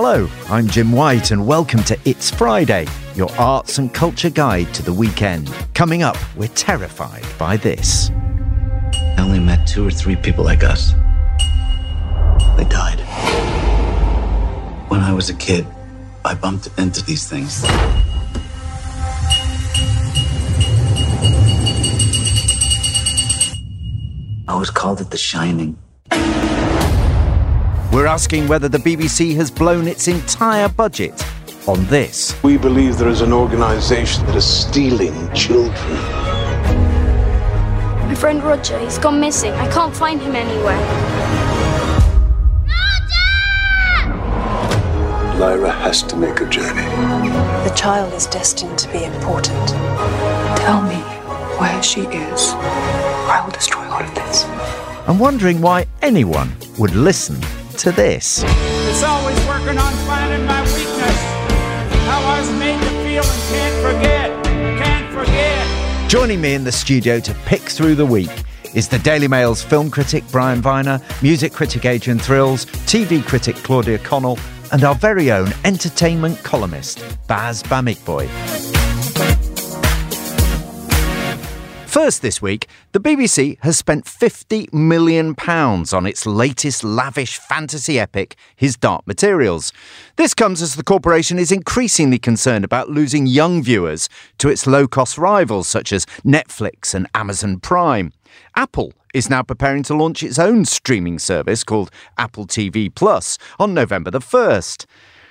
Hello, I'm Jim White, and welcome to It's Friday, your arts and culture guide to the weekend. Coming up, we're terrified by this. I only met two or three people like us. They died. When I was a kid, I bumped into these things. I was called it The Shining. We're asking whether the BBC has blown its entire budget on this. We believe there is an organization that is stealing children. My friend Roger, he's gone missing. I can't find him anywhere. Roger! Lyra has to make a journey. The child is destined to be important. Tell me where she is, I will destroy all of this. I'm wondering why anyone would listen to this. It's always working on finding my weakness. How I was made to feel and can't forget. Can't forget. Joining me in the studio to pick through the week is the Daily Mail's film critic Brian Viner, music critic Adrian Thrills, TV critic Claudia Connell, and our very own entertainment columnist Baz Bamigboye. First this week, the BBC has spent £50 million on its latest lavish fantasy epic, His Dark Materials. This comes as the corporation is increasingly concerned about losing young viewers to its low cost rivals such as Netflix and Amazon Prime. Apple is now preparing to launch its own streaming service called Apple TV Plus on November the 1st.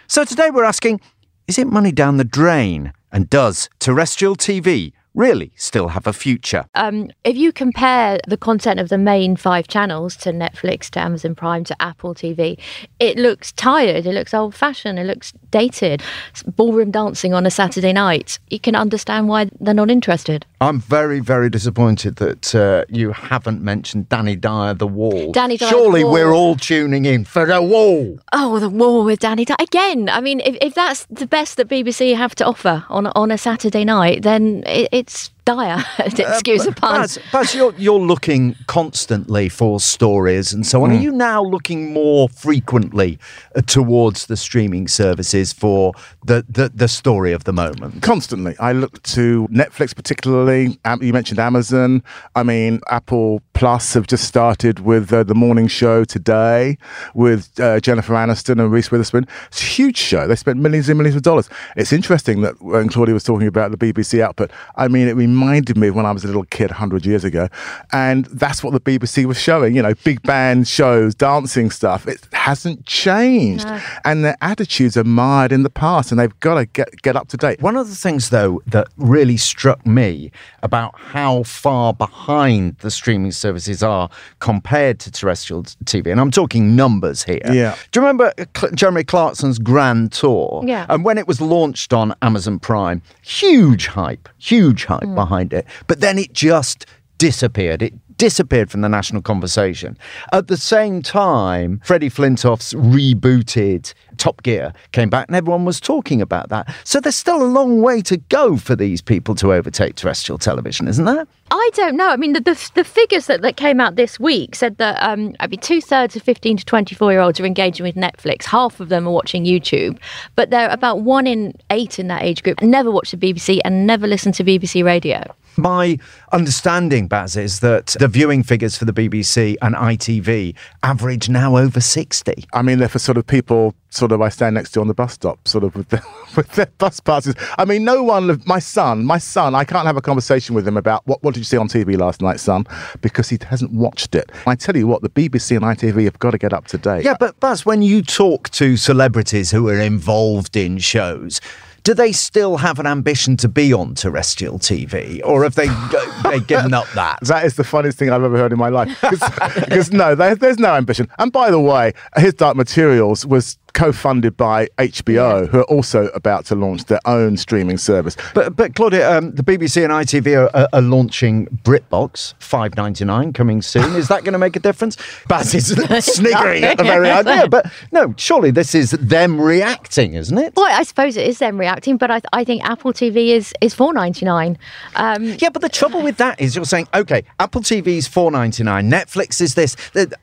So today we're asking is it money down the drain? And does terrestrial TV really still have a future? Um, if you compare the content of the main five channels to Netflix, to Amazon Prime, to Apple TV, it looks tired, it looks old fashioned, it looks dated. It's ballroom dancing on a Saturday night. You can understand why they're not interested. I'm very, very disappointed that uh, you haven't mentioned Danny Dyer, The Wall. Danny Dyer, Surely The Wall. we're all tuning in for The Wall. Oh, the Wall with Danny Dyer. Again, I mean, if, if that's the best that BBC have to offer on, on a Saturday night, then it, it's dire. Excuse the pun. Baz, Baz, you're, you're looking constantly for stories and so on. Hmm. Are you now looking more frequently uh, towards the streaming services for the, the, the story of the moment? Constantly. I look to Netflix, particularly. Am- You mentioned Amazon. I mean, Apple Plus have just started with uh, the morning show today with uh, Jennifer Aniston and Reese Witherspoon. It's a huge show. They spent millions and millions of dollars. It's interesting that when Claudia was talking about the BBC output, I mean, it reminded me of when I was a little kid 100 years ago. And that's what the BBC was showing, you know, big band shows, dancing stuff. It hasn't changed. And their attitudes are mired in the past and they've got to get, get up to date. One of the things, though, that really struck me about how far behind the streaming services are compared to terrestrial TV, and I'm talking numbers here. Yeah. Do you remember Cl- Jeremy Clarkson's Grand Tour? Yeah. And when it was launched on Amazon Prime, huge hype, huge hype Mm. behind it. But then it just disappeared. It disappeared from the national conversation. At the same time, Freddie Flintoff's rebooted Top Gear came back and everyone was talking about that. So there's still a long way to go for these people to overtake terrestrial television, isn't there? I don't know. I mean, the the, the figures that, that came out this week said that um, I mean, two thirds of fifteen to twenty four year olds are engaging with Netflix. Half of them are watching YouTube, but they're about one in eight in that age group never watch the BBC and never listen to BBC radio. My understanding, Baz, is that the viewing figures for the BBC and ITV average now over 60. I mean, they're for sort of people sort of I stand next to on the bus stop, sort of with, their with their bus passes. I mean, no one, my son, my son, I can't have a conversation with him about what, what did you see on TV last night, son, because he hasn't watched it. I tell you what, the BBC and ITV have got to get up to date. Yeah, but Baz, when you talk to celebrities who are involved in shows, do they still have an ambition to be on terrestrial TV, or have they uh, they given up that? That is the funniest thing I've ever heard in my life. Because no, there, there's no ambition. And by the way, His Dark Materials was co-funded by HBO, who are also about to launch their own streaming service. But but Claudia, um, the BBC and ITV are, are, are launching BritBox five ninety nine coming soon. Is that going to make a difference? Baz is sniggering at the very idea. But no, surely this is them reacting, isn't it? Well, I suppose it is them reacting, but I, I think Apple TV is is four ninety nine. Um, Yeah, but the trouble with that is you're saying, okay, Apple TV is four ninety nine, Netflix is this,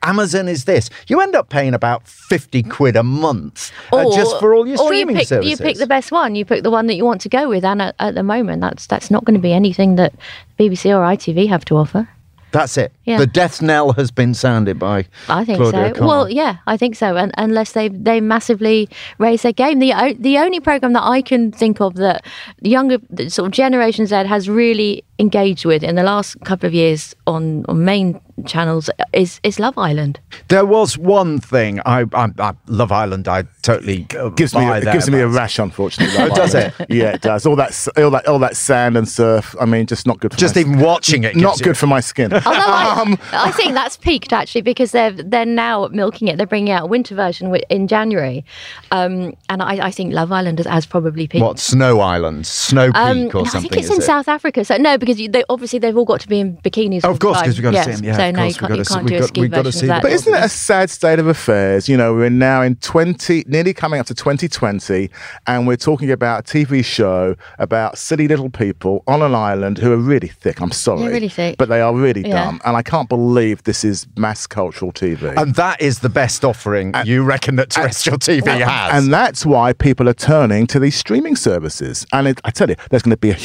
Amazon is this. You end up paying about fifty quid a month month uh, just for all your or streaming you pick, services. You pick the best one. You pick the one that you want to go with. And at, at the moment, that's that's not going to be anything that BBC or ITV have to offer. That's it. Yeah. The death knell has been sounded by I think Claudia so. O'Connell. Well, yeah, I think so. And unless they they massively raise their game, the the only program that I can think of that younger sort of Generation Z has really engaged with in the last couple of years on, on main channels is is Love Island. There was one thing. I, I, I Love Island. I totally uh, gives me buy it gives me a rash, unfortunately. Oh, does it? Yeah, it does. All that all that all that sand and surf. I mean, just not good. For Just my, even watching it. not gives you- good for my skin. Although I, Um, I think that's peaked actually because they're they're now milking it. They're bringing out a winter version in January, um, and I, I think Love Island has, has probably peaked. What Snow Island, Snow Peak, Um, or no, something? I think it's in it? South Africa. So no, because you, they, obviously they've all got to be in bikinis. Oh, of course, time. 'cause we've got to see Yes, 'em, yeah, so of no, you we've can't, got you to see- can't we've do a ski we've got to version see of that. But isn't it a sad state of affairs? You know, we're now in 20, nearly coming up to 2020, and we're talking about a TV show about silly little people on an island who are really thick. I'm sorry. They're really thick. But they are really Yeah. dumb. And I can't believe this is mass cultural TV. And that is the best offering you reckon that terrestrial TV has. And that's why people are turning to these streaming services. And it, I tell you, there's going to be a,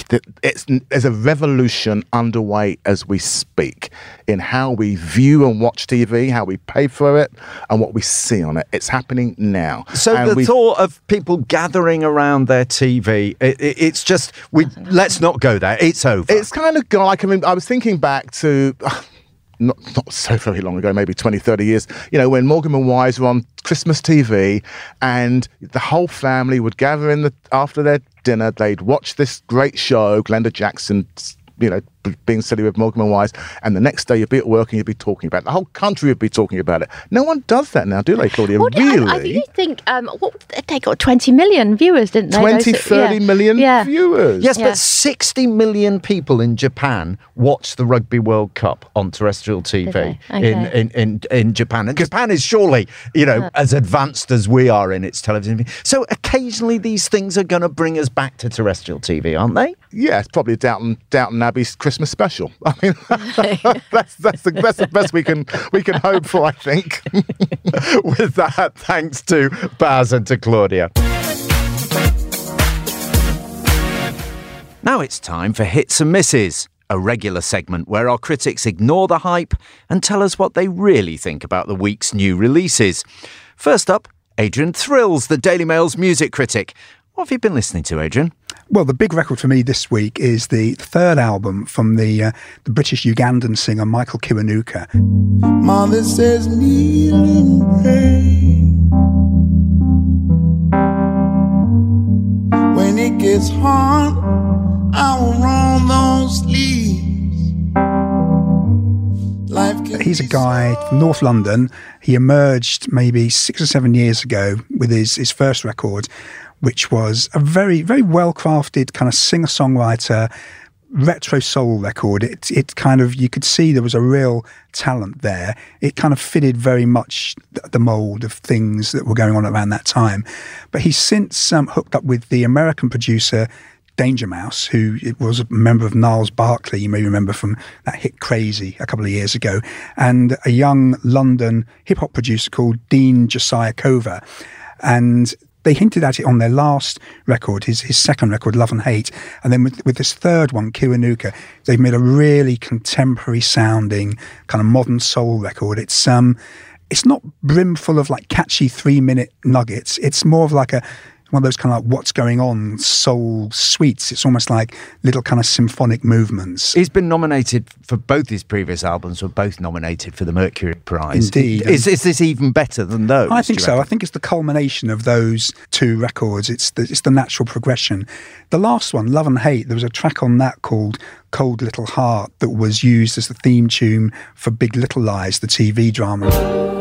it's, there's a revolution underway as we speak in how we view and watch TV, how we pay for it, and what we see on it. It's happening now. So And the we- thought of people gathering around their TV, it, it, it's just we let's not go there. It's over. It's kind of gone. Like, I mean, I was thinking back to. Not, not so very long ago, maybe 20, 30 years, you know, when Morecambe and Wise were on Christmas TV and the whole family would gather in the after their dinner, they'd watch this great show, Glenda Jackson, you know, being silly with Morecambe and Wise, and the next day you'd be at work and you'd be talking about it. The whole country would be talking about it. No one does that now, do they, Claudia? What do- really? I, I think think um, what they got 20 million viewers, didn't they? 20, Those- 30 yeah. million Yeah. viewers. Yes, Yeah. but 60 million people in Japan watch the Rugby World Cup on terrestrial TV they? in, Okay. in, in, in Japan. And Japan is surely, you know, as advanced as we are in its television. So occasionally these things are going to bring us back to terrestrial TV, aren't they? Yeah, probably Downton Downton Abbey's Christmas special. I mean, that's that's the, that's the best we can we can hope for. I think. With that, thanks to Baz and to Claudia. Now it's time for Hits and Misses, a regular segment where our critics ignore the hype and tell us what they really think about the week's new releases. First up, Adrian Thrills, the Daily Mail's music critic. What have you been listening to, Adrian? Well, the big record for me this week is the third album from the uh, the British Ugandan singer Michael Kiwanuka. Mother says kneel and pray. When it gets hard, I will roll those can He's a guy from North London. He emerged maybe six or seven years ago with his, his first record, which was a very, very well crafted kind of singer songwriter retro soul record. It, it kind of, you could see there was a real talent there. It kind of fitted very much the mold of things that were going on around that time. But he's since um, hooked up with the American producer Danger Mouse, who was a member of Gnarls Barkley, you may remember from that hit Crazy a couple of years ago, and a young London hip hop producer called Dean Josiah Cover. And they hinted at it on their last record, his, his second record, Love and Hate. And then with, with this third one, Kiwanuka, they've made a really contemporary sounding kind of modern soul record. It's um it's not brimful of like catchy three minute nuggets. It's more of like a one of those kind of like what's going on soul suites. It's almost like little kind of symphonic movements. He's been nominated for both his previous albums, were both nominated for the Mercury Prize. Indeed. Is, is this even better than those? I think so. I think it's the culmination of those two records. It's the, it's the natural progression. The last one, Love and Hate, there was a track on that called Cold Little Heart that was used as the theme tune for Big Little Lies, the TV drama.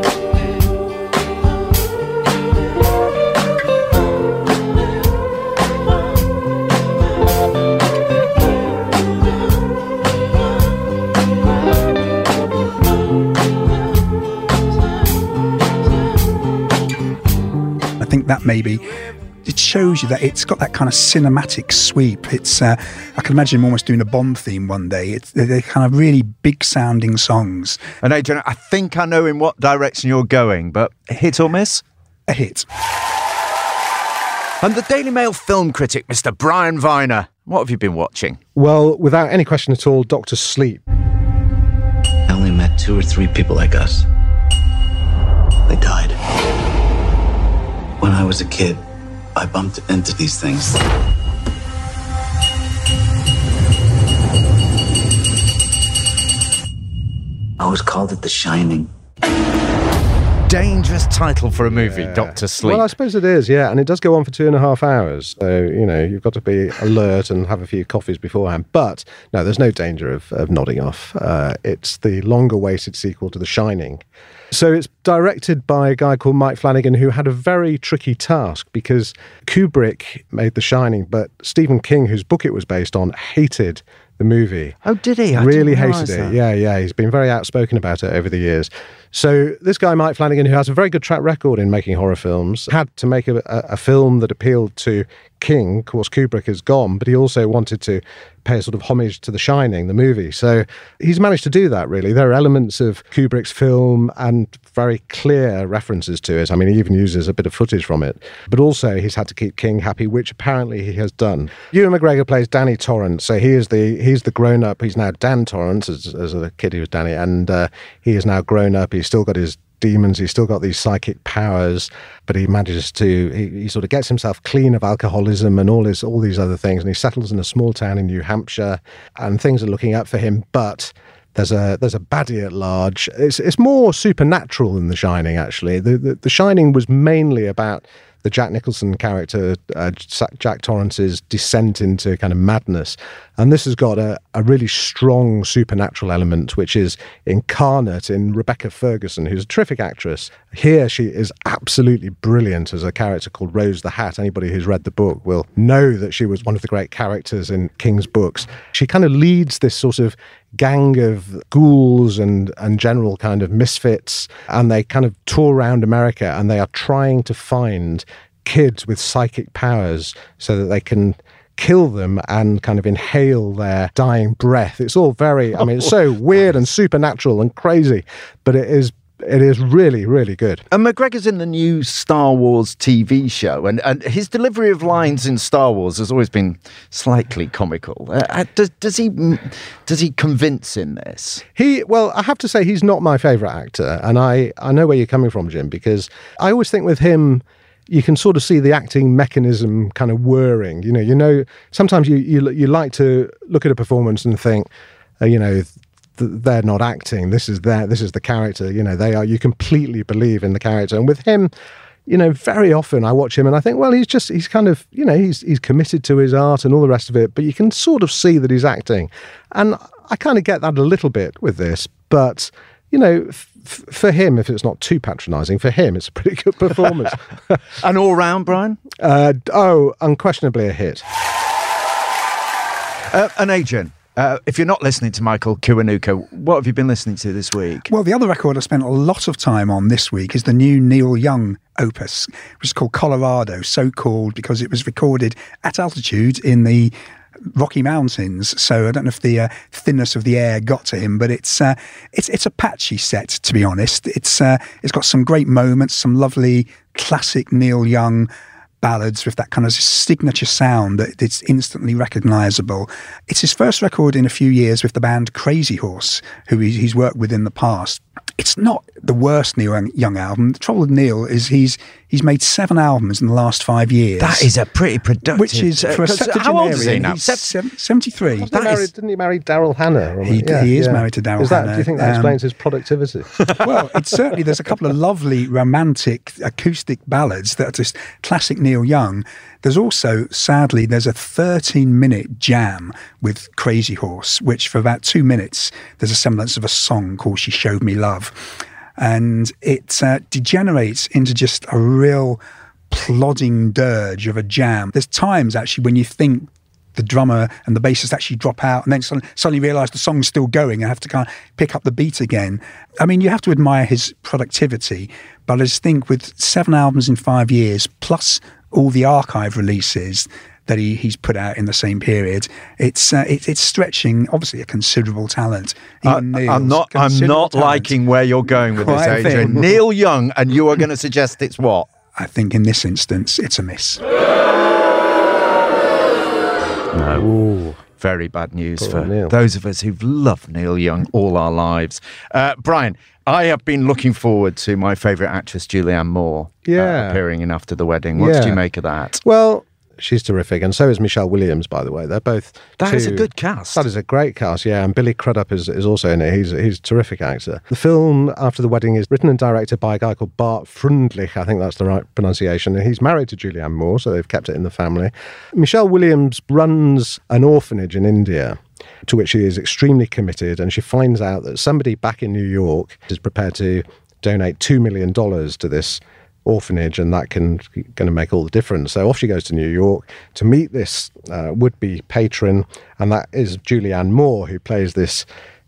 That maybe it shows you that it's got that kind of cinematic sweep. It's uh, I can imagine him almost doing a Bond theme one day. It's they're, they're kind of really big sounding songs. And Adrian, I think I know in what direction you're going, but hit or miss? a hit. And the Daily Mail film critic, Mr. Brian Viner. What have you been watching? Well, without any question at all, Doctor Sleep. I only met two or three people like us. They died. When I was a kid, I bumped into these things. I was called it The Shining. Dangerous title for a movie, Doctor Sleep. Well, I suppose it is, yeah, and it does go on for two and a half hours. So you know you've got to be alert and have a few coffees beforehand. But no, there's no danger of, of nodding off. Uh, it's the longer-awaited sequel to The Shining. So it's directed by a guy called Mike Flanagan, who had a very tricky task because Kubrick made The Shining, but Stephen King, whose book it was based on, hated the movie. Oh, did he? I really didn't hated it. that. Yeah, yeah. He's been very outspoken about it over the years. So this guy, Mike Flanagan, who has a very good track record in making horror films, had to make a, a, film that appealed to King. Of course, Kubrick is gone, but he also wanted to pay a sort of homage to The Shining, the movie. So he's managed to do that, really. There are elements of Kubrick's film and very clear references to it. I mean, he even uses a bit of footage from it. But also, he's had to keep King happy, which apparently he has done. Ewan McGregor plays Danny Torrance. So he is the he's the grown up. He's now Dan Torrance, as, as a kid he was Danny, and uh, he is now grown up. Still got his demons. He's still got these psychic powers, but he manages to he, he sort of gets himself clean of alcoholism and all his all these other things, and he settles in a small town in New Hampshire, and things are looking up for him, but. There's a there's a baddie at large. It's it's more supernatural than The Shining. Actually, the the, the Shining was mainly about the Jack Nicholson character, uh, Jack Torrance's descent into kind of madness. And this has got a, a really strong supernatural element, which is incarnate in Rebecca Ferguson, who's a terrific actress. Here, she is absolutely brilliant as a character called Rose the Hat. Anybody who's read the book will know that she was one of the great characters in King's books. She kind of leads this sort of gang of ghouls and and general kind of misfits and they kind of tour around America and they are trying to find kids with psychic powers so that they can kill them and kind of inhale their dying breath. It's all very i mean it's so weird and supernatural and crazy but it is it is really, really good. And McGregor's in the new Star Wars TV show, and, and his delivery of lines in Star Wars has always been slightly comical. Uh, does, does he does he convince in this? He well, I have to say he's not my favourite actor, and I I know where you're coming from, Jim, because I always think with him you can sort of see the acting mechanism kind of whirring. You know, you know, sometimes you you you like to look at a performance and think, uh, you know, they're not acting. This is their, this is the character. You know, they are. You completely believe in the character. And with him, you know, very often I watch him and I think, well, he's just he's kind of you know he's he's committed to his art and all the rest of it. But you can sort of see that he's acting, and I kind of get that a little bit with this. But you know, f- for him, if it's not too patronising, for him, it's a pretty good performance. An all round, Brian. Uh, oh, unquestionably a hit. Uh, an agent. Uh, if you're not listening to Michael Kiwanuka, what have you been listening to this week? Well, the other record I spent a lot of time on this week is the new Neil Young opus, which is called Colorado, so called because it was recorded at altitude in the Rocky Mountains. So I don't know if the uh, thinness of the air got to him, but it's uh, it's it's a patchy set to be honest. It's uh, it's got some great moments, some lovely classic Neil Young ballads with that kind of signature sound that it's instantly recognizable. It's his first record in a few years with the band Crazy Horse, who he's worked with in the past. It's not the worst Neil Young album. The trouble with Neil is he's he's made seven albums in the last five years. That is a pretty productive. Which is for a How old is he now? He's sev- 73. Didn't he, marry, didn't he marry Daryl Hannah? He, yeah, he is yeah. married to Daryl Is that, Hannah. Do you think that Um, explains his productivity? well, it's certainly there's a couple of lovely romantic acoustic ballads that are just classic Neil Young. There's also, sadly, there's a 13 minute jam with Crazy Horse, which for about two minutes there's a semblance of a song called "She Showed Me Love," and it uh, degenerates into just a real plodding dirge of a jam. There's times actually when you think the drummer and the bassist actually drop out and then suddenly, suddenly realize the song's still going and have to kind of pick up the beat again. I mean, you have to admire his productivity, but I just think with seven albums in five years, plus all the archive releases that he, he's put out in the same period, it's uh, it, it's stretching obviously a considerable talent. I, Even I'm not. I'm not talent. liking where you're going with Quite this, Adrian. thing. Neil Young, and you are going to suggest it's what? I think in this instance, it's a miss. No. Very bad news Poor for Neil. those of us who've loved Neil Young all our lives. Uh, Brian, I have been looking forward to my favourite actress, Julianne Moore, uh, Yeah. appearing in After the Wedding. What did you make of that? Well, she's terrific, and so is Michelle Williams. By the way, they're both. That is a good cast. That is a great cast, yeah. And Billy Crudup is, is also in it. He's he's a terrific actor. The film After the Wedding is written and directed by a guy called Bart Freundlich. I think that's the right pronunciation. And he's married to Julianne Moore, so they've kept it in the family. Michelle Williams runs an orphanage in India. To which she is extremely committed, and she finds out that somebody back in New York is prepared to donate two million dollars to this orphanage, and that can going to make all the difference. So off she goes to New York to meet this uh, would-be patron, and that is Julianne Moore, who plays this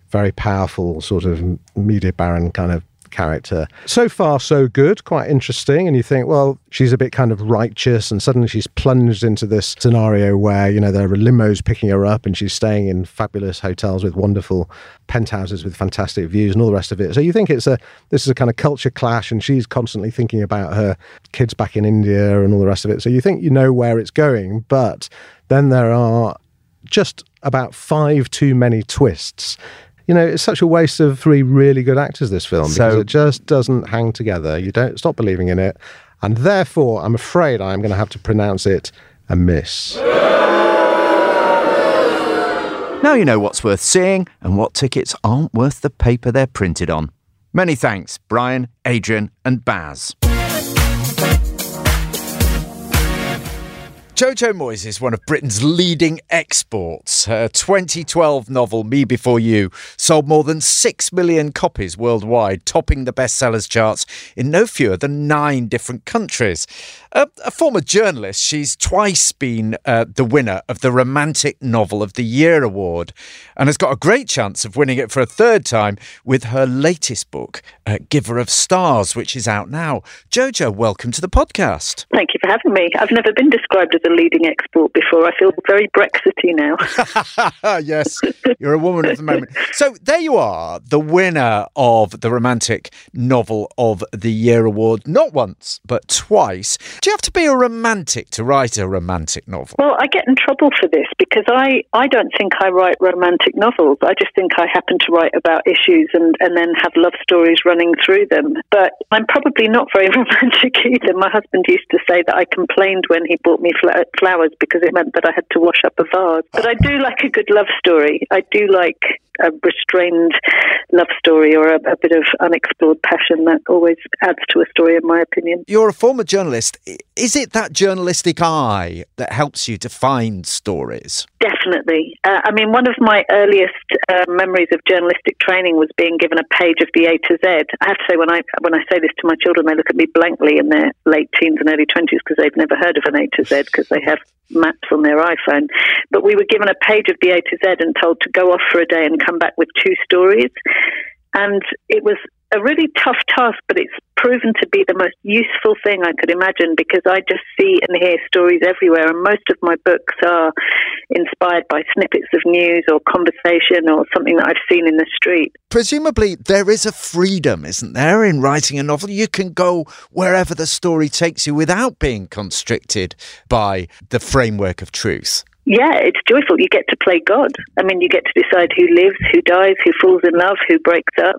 very powerful sort of media baron kind of character. So far, so good, quite interesting. And you think, well, she's a bit kind of righteous, and suddenly she's plunged into this scenario where, you know, there are limos picking her up and she's staying in fabulous hotels with wonderful penthouses with fantastic views and all the rest of it. So you think it's a this is a kind of culture clash, and she's constantly thinking about her kids back in India and all the rest of it. So you think you know where it's going, but then there are just about five too many twists. You know, it's such a waste of three really good actors, this film, because So- it just doesn't hang together. You don't stop believing in it. And therefore, I'm afraid I'm going to have to pronounce it a miss. Now you know what's worth seeing and what tickets aren't worth the paper they're printed on. Many thanks, Brian, Adrian, and Baz. Jojo Moyes is one of Britain's leading exports. Her 2012 novel, Me Before You, sold more than 6 million copies worldwide, topping the bestsellers charts in no fewer than nine different countries. A, a former journalist, she's twice been uh, the winner of the Romantic Novel of the Year award and has got a great chance of winning it for a third time with her latest book, uh, Giver of Stars, which is out now. Jojo, welcome to the podcast. Thank you for having me. I've never been described as a leading export before. I feel very Brexity now. yes, you're a woman of the moment. So there you are, the winner of the Romantic Novel of the Year award, not once, but twice. Do you have to be a romantic to write a romantic novel? Well, I get in trouble for this because I, I don't think I write romantic novels. I just think I happen to write about issues and, and then have love stories running through them. But I'm probably not very romantic either. My husband used to say that I complained when he bought me fl- flowers because it meant that I had to wash up a vase. But I do like a good love story. I do like a restrained love story or a, a bit of unexplored passion that always adds to a story, in my opinion. You're a former journalist. Is it that journalistic eye that helps you to find stories? Definitely. Uh, I mean, one of my earliest uh, memories of journalistic training was being given a page of the A to Z. I have to say, when I when I say this to my children, they look at me blankly in their late teens and early twenties because they've never heard of an A to Z because they have maps on their iPhone. But we were given a page of the A to Z and told to go off for a day and come back with two stories. And it was a really tough task, but it's proven to be the most useful thing I could imagine because I just see and hear stories everywhere. And most of my books are inspired by snippets of news or conversation or something that I've seen in the street. Presumably, there is a freedom, isn't there, in writing a novel? You can go wherever the story takes you without being constricted by the framework of truth. Yeah, it's joyful. You get to play God. I mean, you get to decide who lives, who dies, who falls in love, who breaks up.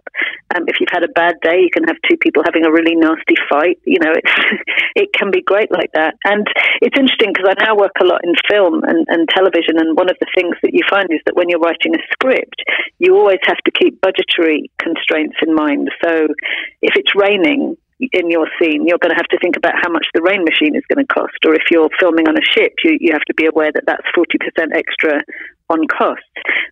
Um, if you've had a bad day, you can have two people having a really nasty fight. You know, it's it can be great like that. And it's interesting because I now work a lot in film and, and television. And one of the things that you find is that when you're writing a script, you always have to keep budgetary constraints in mind. So if it's raining, in your scene, you're going to have to think about how much the rain machine is going to cost. Or if you're filming on a ship, you, you have to be aware that that's 40% extra on cost.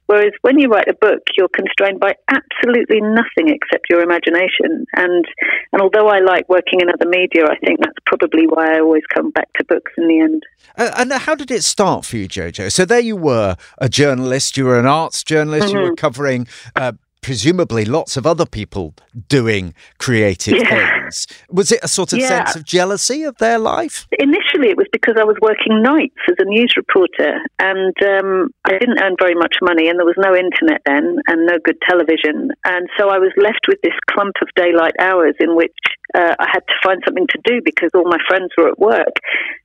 Whereas when you write a book, you're constrained by absolutely nothing except your imagination. And, and although I like working in other media, I think that's probably why I always come back to books in the end. Uh, and how did it start for you, Jojo? So there you were, a journalist, you were an arts journalist, you were covering. Uh, presumably lots of other people doing creative Yeah. things. Was it a sort of Yeah. sense of jealousy of their life? Initially, it was because I was working nights as a news reporter, and um, I didn't earn very much money, and there was no internet then, and no good television, and so I was left with this clump of daylight hours in which uh, I had to find something to do because all my friends were at work,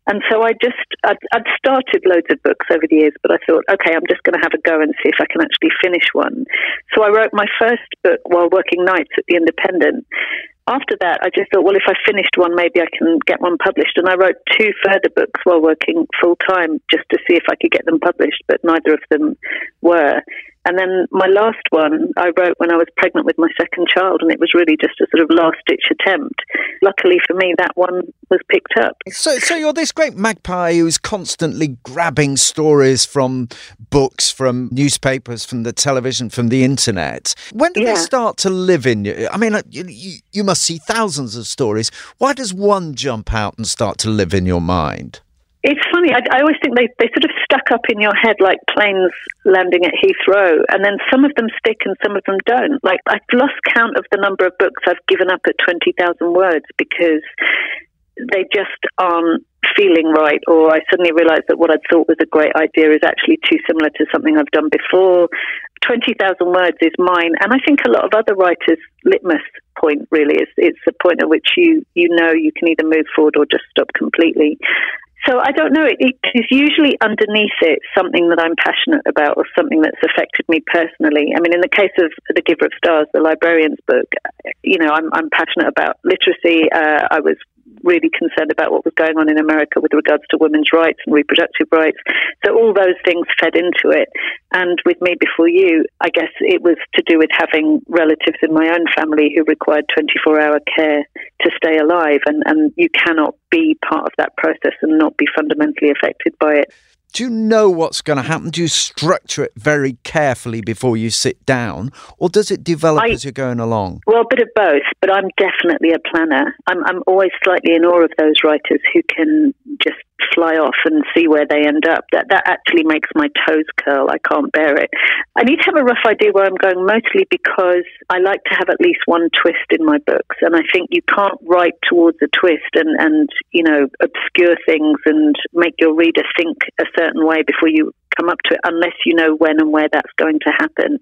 and so I just I'd, I'd started loads of books over the years, but I thought, okay, I'm just going to have a go and see if I can actually finish one. So I wrote my first book while working nights at the Independent after that, I just thought, well, if I finished one, maybe I can get one published. And I wrote two further books while working full time just to see if I could get them published, but neither of them were. And then my last one I wrote when I was pregnant with my second child, and it was really just a sort of last ditch attempt. Luckily for me, that one was picked up. So, so you're this great magpie who's constantly grabbing stories from books, from newspapers, from the television, from the internet. When do they start to live in you? I mean, you, you, you must see thousands of stories. Why does one jump out and start to live in your mind? It's funny. I, I always think they, they sort of stuck up in your head like planes landing at Heathrow, and then some of them stick and some of them don't. Like I've lost count of the number of books I've given up at twenty thousand words because they just aren't feeling right, or I suddenly realised that what I'd thought was a great idea is actually too similar to something I've done before. Twenty thousand words is mine, and I think a lot of other writers' litmus point really is it's the point at which you you know you can either move forward or just stop completely. So I don't know. It, it is usually underneath it something that I'm passionate about or something that's affected me personally. I mean, in the case of The Giver of Stars, the librarian's book, you know, I'm, I'm passionate about literacy. Uh, I was really concerned about what was going on in America with regards to women's rights and reproductive rights. So all those things fed into it. And with Me Before You, I guess it was to do with having relatives in my own family who required 24 hour care to stay alive. And, and you cannot be part of that process and not be fundamentally affected by it. Do you know what's going to happen? Do you structure it very carefully before you sit down, or does it develop I- as you're going along? Well, a bit of both, but I'm definitely a planner. I'm, I'm always slightly in awe of those writers who can just fly off and see where they end up. That that actually makes my toes curl. I can't bear it. I need to have a rough idea where I'm going, mostly because I like to have at least one twist in my books, and I think you can't write towards a twist and and you know obscure things and make your reader think a certain way before you come up to it unless you know when and where that's going to happen.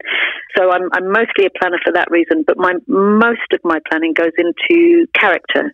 So I'm, I'm mostly a planner for that reason, but my most of my planning goes into character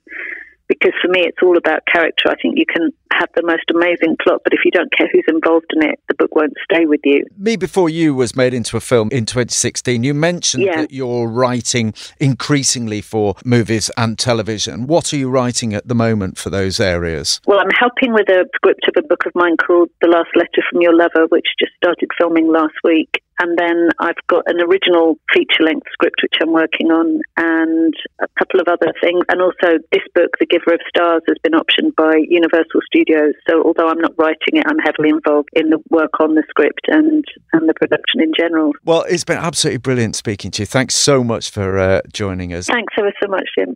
because for me it's all about character. I think you can have the most amazing plot, but if you don't care who's involved in it, the book won't stay with you. Me Before You was made into a film in 2016. You mentioned Yeah. that you're writing increasingly for movies and television. What are you writing at the moment for those areas? Well, I'm helping with a script of a book of mine called The Last Letter from Your Lover, which just started filming last week. And then I've got an original feature length script which I'm working on, and a couple of other things. And also, this book, The Giver of Stars, has been optioned by Universal Studios. So, although I'm not writing it, I'm heavily involved in the work on the script and, and the production in general. Well, it's been absolutely brilliant speaking to you. Thanks so much for uh, joining us. Thanks ever so much, Jim.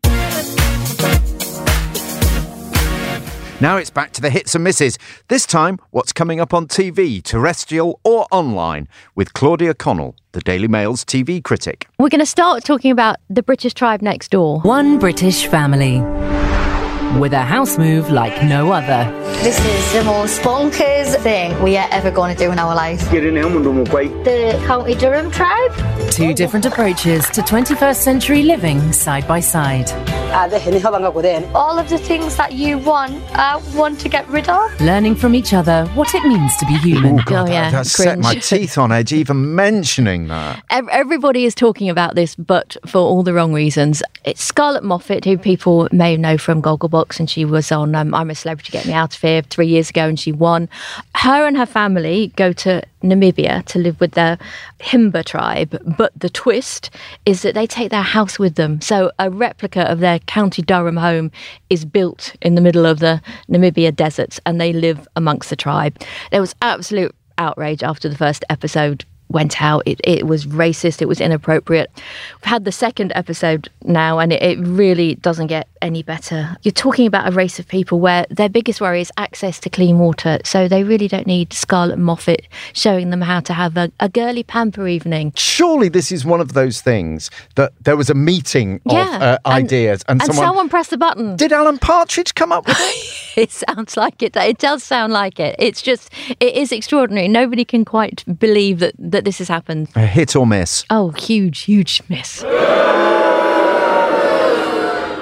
Now it's back to the hits and misses. This time, what's coming up on TV, terrestrial or online, with Claudia Connell, the Daily Mail's TV critic. We're going to start talking about the British tribe next door. One British family with a house move like no other. This is the most bonkers thing we are ever going to do in our life. The County Durham tribe? Two different approaches to 21st century living side by side. All of the things that you want, I want to get rid of. Learning from each other what it means to be human. Oh, oh yeah. That set my teeth on edge even mentioning that. Everybody is talking about this, but for all the wrong reasons. It's Scarlett Moffat, who people may know from Gogglebox, and she was on um, I'm a Celebrity, Get Me Out of Here three years ago, and she won. Her and her family go to Namibia to live with their Himba tribe, but the twist is that they take their house with them. So a replica of their County Durham home is built in the middle of the Namibia deserts, and they live amongst the tribe. There was absolute outrage after the first episode went out. It, it was racist. It was inappropriate. We've had the second episode now, and it, it really doesn't get any better. You're talking about a race of people where their biggest worry is access to clean water, so they really don't need Scarlett Moffat showing them how to have a, a girly pamper evening. Surely this is one of those things that there was a meeting of Yeah, uh, and- ideas and, and someone pressed the button. Did Alan Partridge come up with it? it sounds like it. It does sound like it. It's just, it is extraordinary. Nobody can quite believe that, that this has happened. a hit or miss? Oh, huge, huge miss.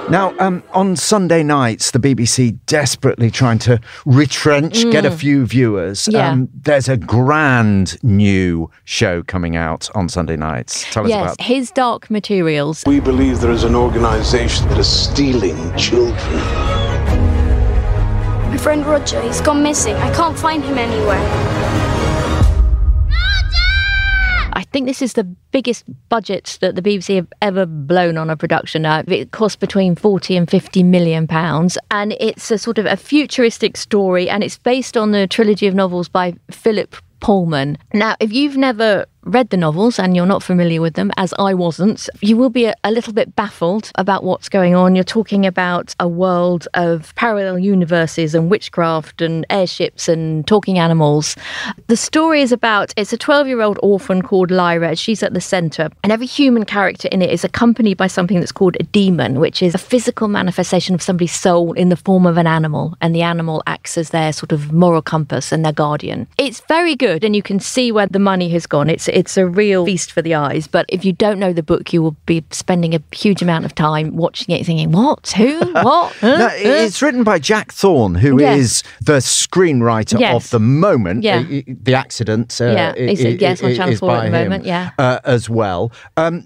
Now, um, on Sunday nights, the BBC desperately trying to retrench, get a Mm. few viewers. Yeah. Um, there's a grand new show coming out on Sunday nights. Tell us yes, about his Dark Materials. We believe there is an organization that is stealing children. My friend Roger, he's gone missing. I can't find him anywhere. I think this is the biggest budget that the BBC have ever blown on a production. Uh, it cost between 40 and 50 million pounds, and it's a sort of a futuristic story, and it's based on the trilogy of novels by Philip Pullman. Now, if you've never read the novels and you're not familiar with them, as I wasn't, you will be a, a little bit baffled about what's going on. You're talking about a world of parallel universes and witchcraft and airships and talking animals. The story is about it's a 12 year old orphan called Lyra. She's at the center, and every human character in it is accompanied by something that's called a daemon, which is a physical manifestation of somebody's soul in the form of an animal, and the animal acts as their sort of moral compass and their guardian. It's very good, and you can see where the money has gone. It's it's a real feast for the eyes. But if you don't know the book, you will be spending a huge amount of time watching it, thinking, "What? Who? What?" Huh? No, Huh?" it's written by Jack Thorne, who is Yes. the screenwriter Yes. of the moment. Yeah. Uh, the accident. Uh, Yeah, is it- yes, on Channel is 4 at the him, moment, yeah. uh, as well. Um,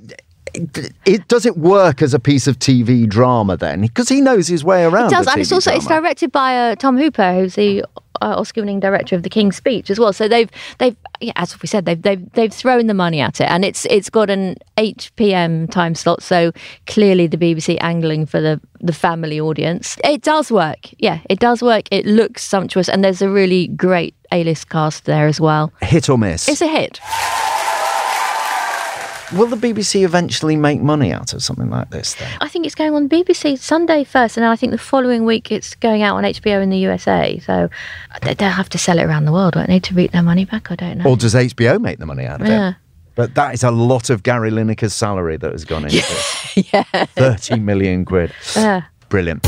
it, does it work as a piece of TV drama then? Because he knows his way around. It does, and it's also it's directed by uh, Tom Hooper, who's the uh, Oscar-winning director of The King's Speech as well. So they've they've yeah, as we said, they've they've they've thrown the money at it, and it's it's got an eight p.m. time slot. So clearly, the BBC angling for the the family audience. It does work. Yeah, it does work. It looks sumptuous, and there's a really great A-list cast there as well. Hit or miss? It's a hit. Will the BBC eventually make money out of something like this then? I think it's going on BBC Sunday first, and then I think the following week it's going out on HBO in the USA. So uh, they- they'll have to sell it around the world, won't they, to reap their money back? I don't know. Or does HBO make the money out of Yeah. it? But that is a lot of Gary Lineker's salary that has gone into it. yeah. 30 million quid. Yeah. Brilliant.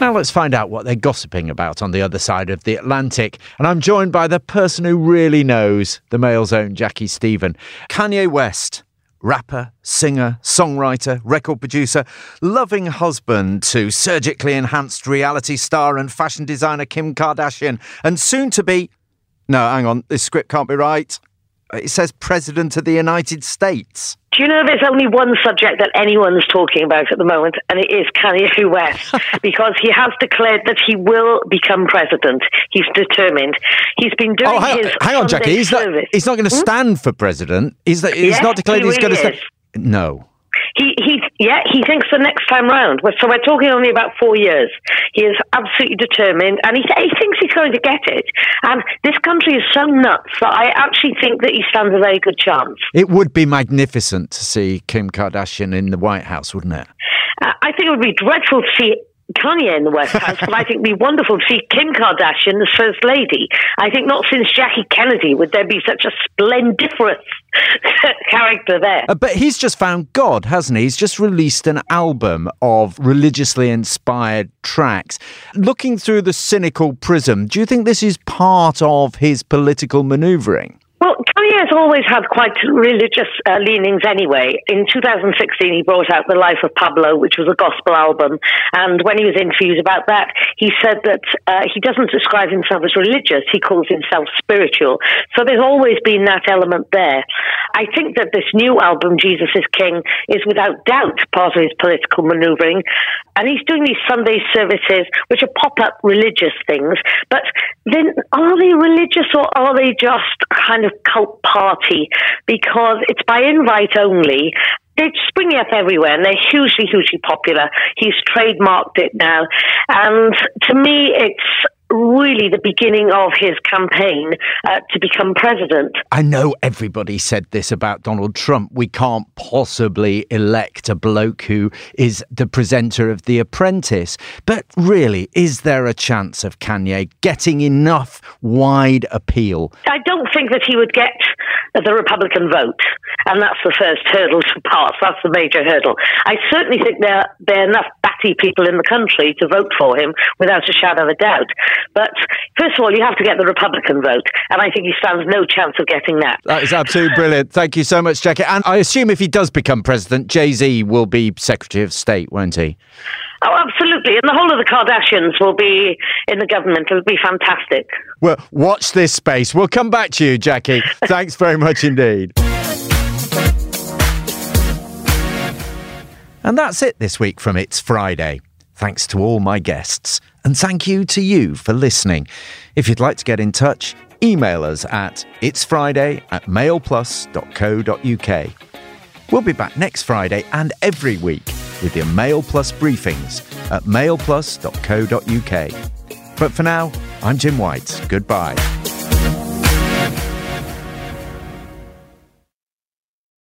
Now let's find out what they're gossiping about on the other side of the Atlantic. And I'm joined by the person who really knows the Mail's own Jackie Stephen. Kanye West, rapper, singer, songwriter, record producer, loving husband to surgically enhanced reality star and fashion designer Kim Kardashian, and soon to be. No, hang on, this script can't be right. It says President of the United States. Do you know there's only one subject that anyone's talking about at the moment, and it is Kanye West, because he has declared that he will become president. He's determined. He's been doing Oh, hang, his hang on, Sunday Jackie. He's not. He's not going to Hmm? stand for president. He's, he's Yes, not declared he he's going to stand. No. He, he, yeah, he thinks the next time round. So we're talking only about four years. He is absolutely determined, and he, he thinks he's going to get it. And this country is so nuts that I actually think that he stands a very good chance. It would be magnificent to see Kim Kardashian in the White House, wouldn't it? Uh, I think it would be dreadful to see Kanye in the White House, but I think it'd be wonderful to see Kim Kardashian as First Lady. I think not since Jackie Kennedy would there be such a splendiferous character there. Uh, but he's just found God, hasn't he? He's just released an album of religiously inspired tracks. Looking through the cynical prism, do you think this is part of his political manoeuvring? Well, has always had quite religious uh, leanings anyway. In 2016, he brought out The Life of Pablo, which was a gospel album. And when he was interviewed about that, he said that uh, he doesn't describe himself as religious, he calls himself spiritual. So there's always been that element there. I think that this new album, Jesus is King, is without doubt part of his political maneuvering. And he's doing these Sunday services, which are pop up religious things. But then are they religious or are they just kind of cult party? Because it's by invite only. They're springing up everywhere and they're hugely, hugely popular. He's trademarked it now. And to me, it's really the beginning of his campaign uh, to become president. I know everybody said this about Donald Trump. We can't possibly elect a bloke who is the presenter of The Apprentice. But really, is there a chance of Kanye getting enough wide appeal? I don't think that he would get the Republican vote, and that's the first hurdle to pass. That's the major hurdle. I certainly think there, there are enough batty people in the country to vote for him without a shadow of a doubt. But first of all, you have to get the Republican vote, and I think he stands no chance of getting that. That is absolutely brilliant. Thank you so much, Jackie. And I assume if he does become president, Jay Z will be Secretary of State, won't he? Oh, absolutely. And the whole of the Kardashians will be in the government. It'll be fantastic. Well, watch this space. We'll come back to you, Jackie. Thanks very much indeed. And that's it this week from It's Friday. Thanks to all my guests. And thank you to you for listening. If you'd like to get in touch, email us at itsfriday at mailplus.co.uk. We'll be back next Friday and every week with your Mail Plus briefings at mailplus.co.uk. But for now, I'm Jim White. Goodbye.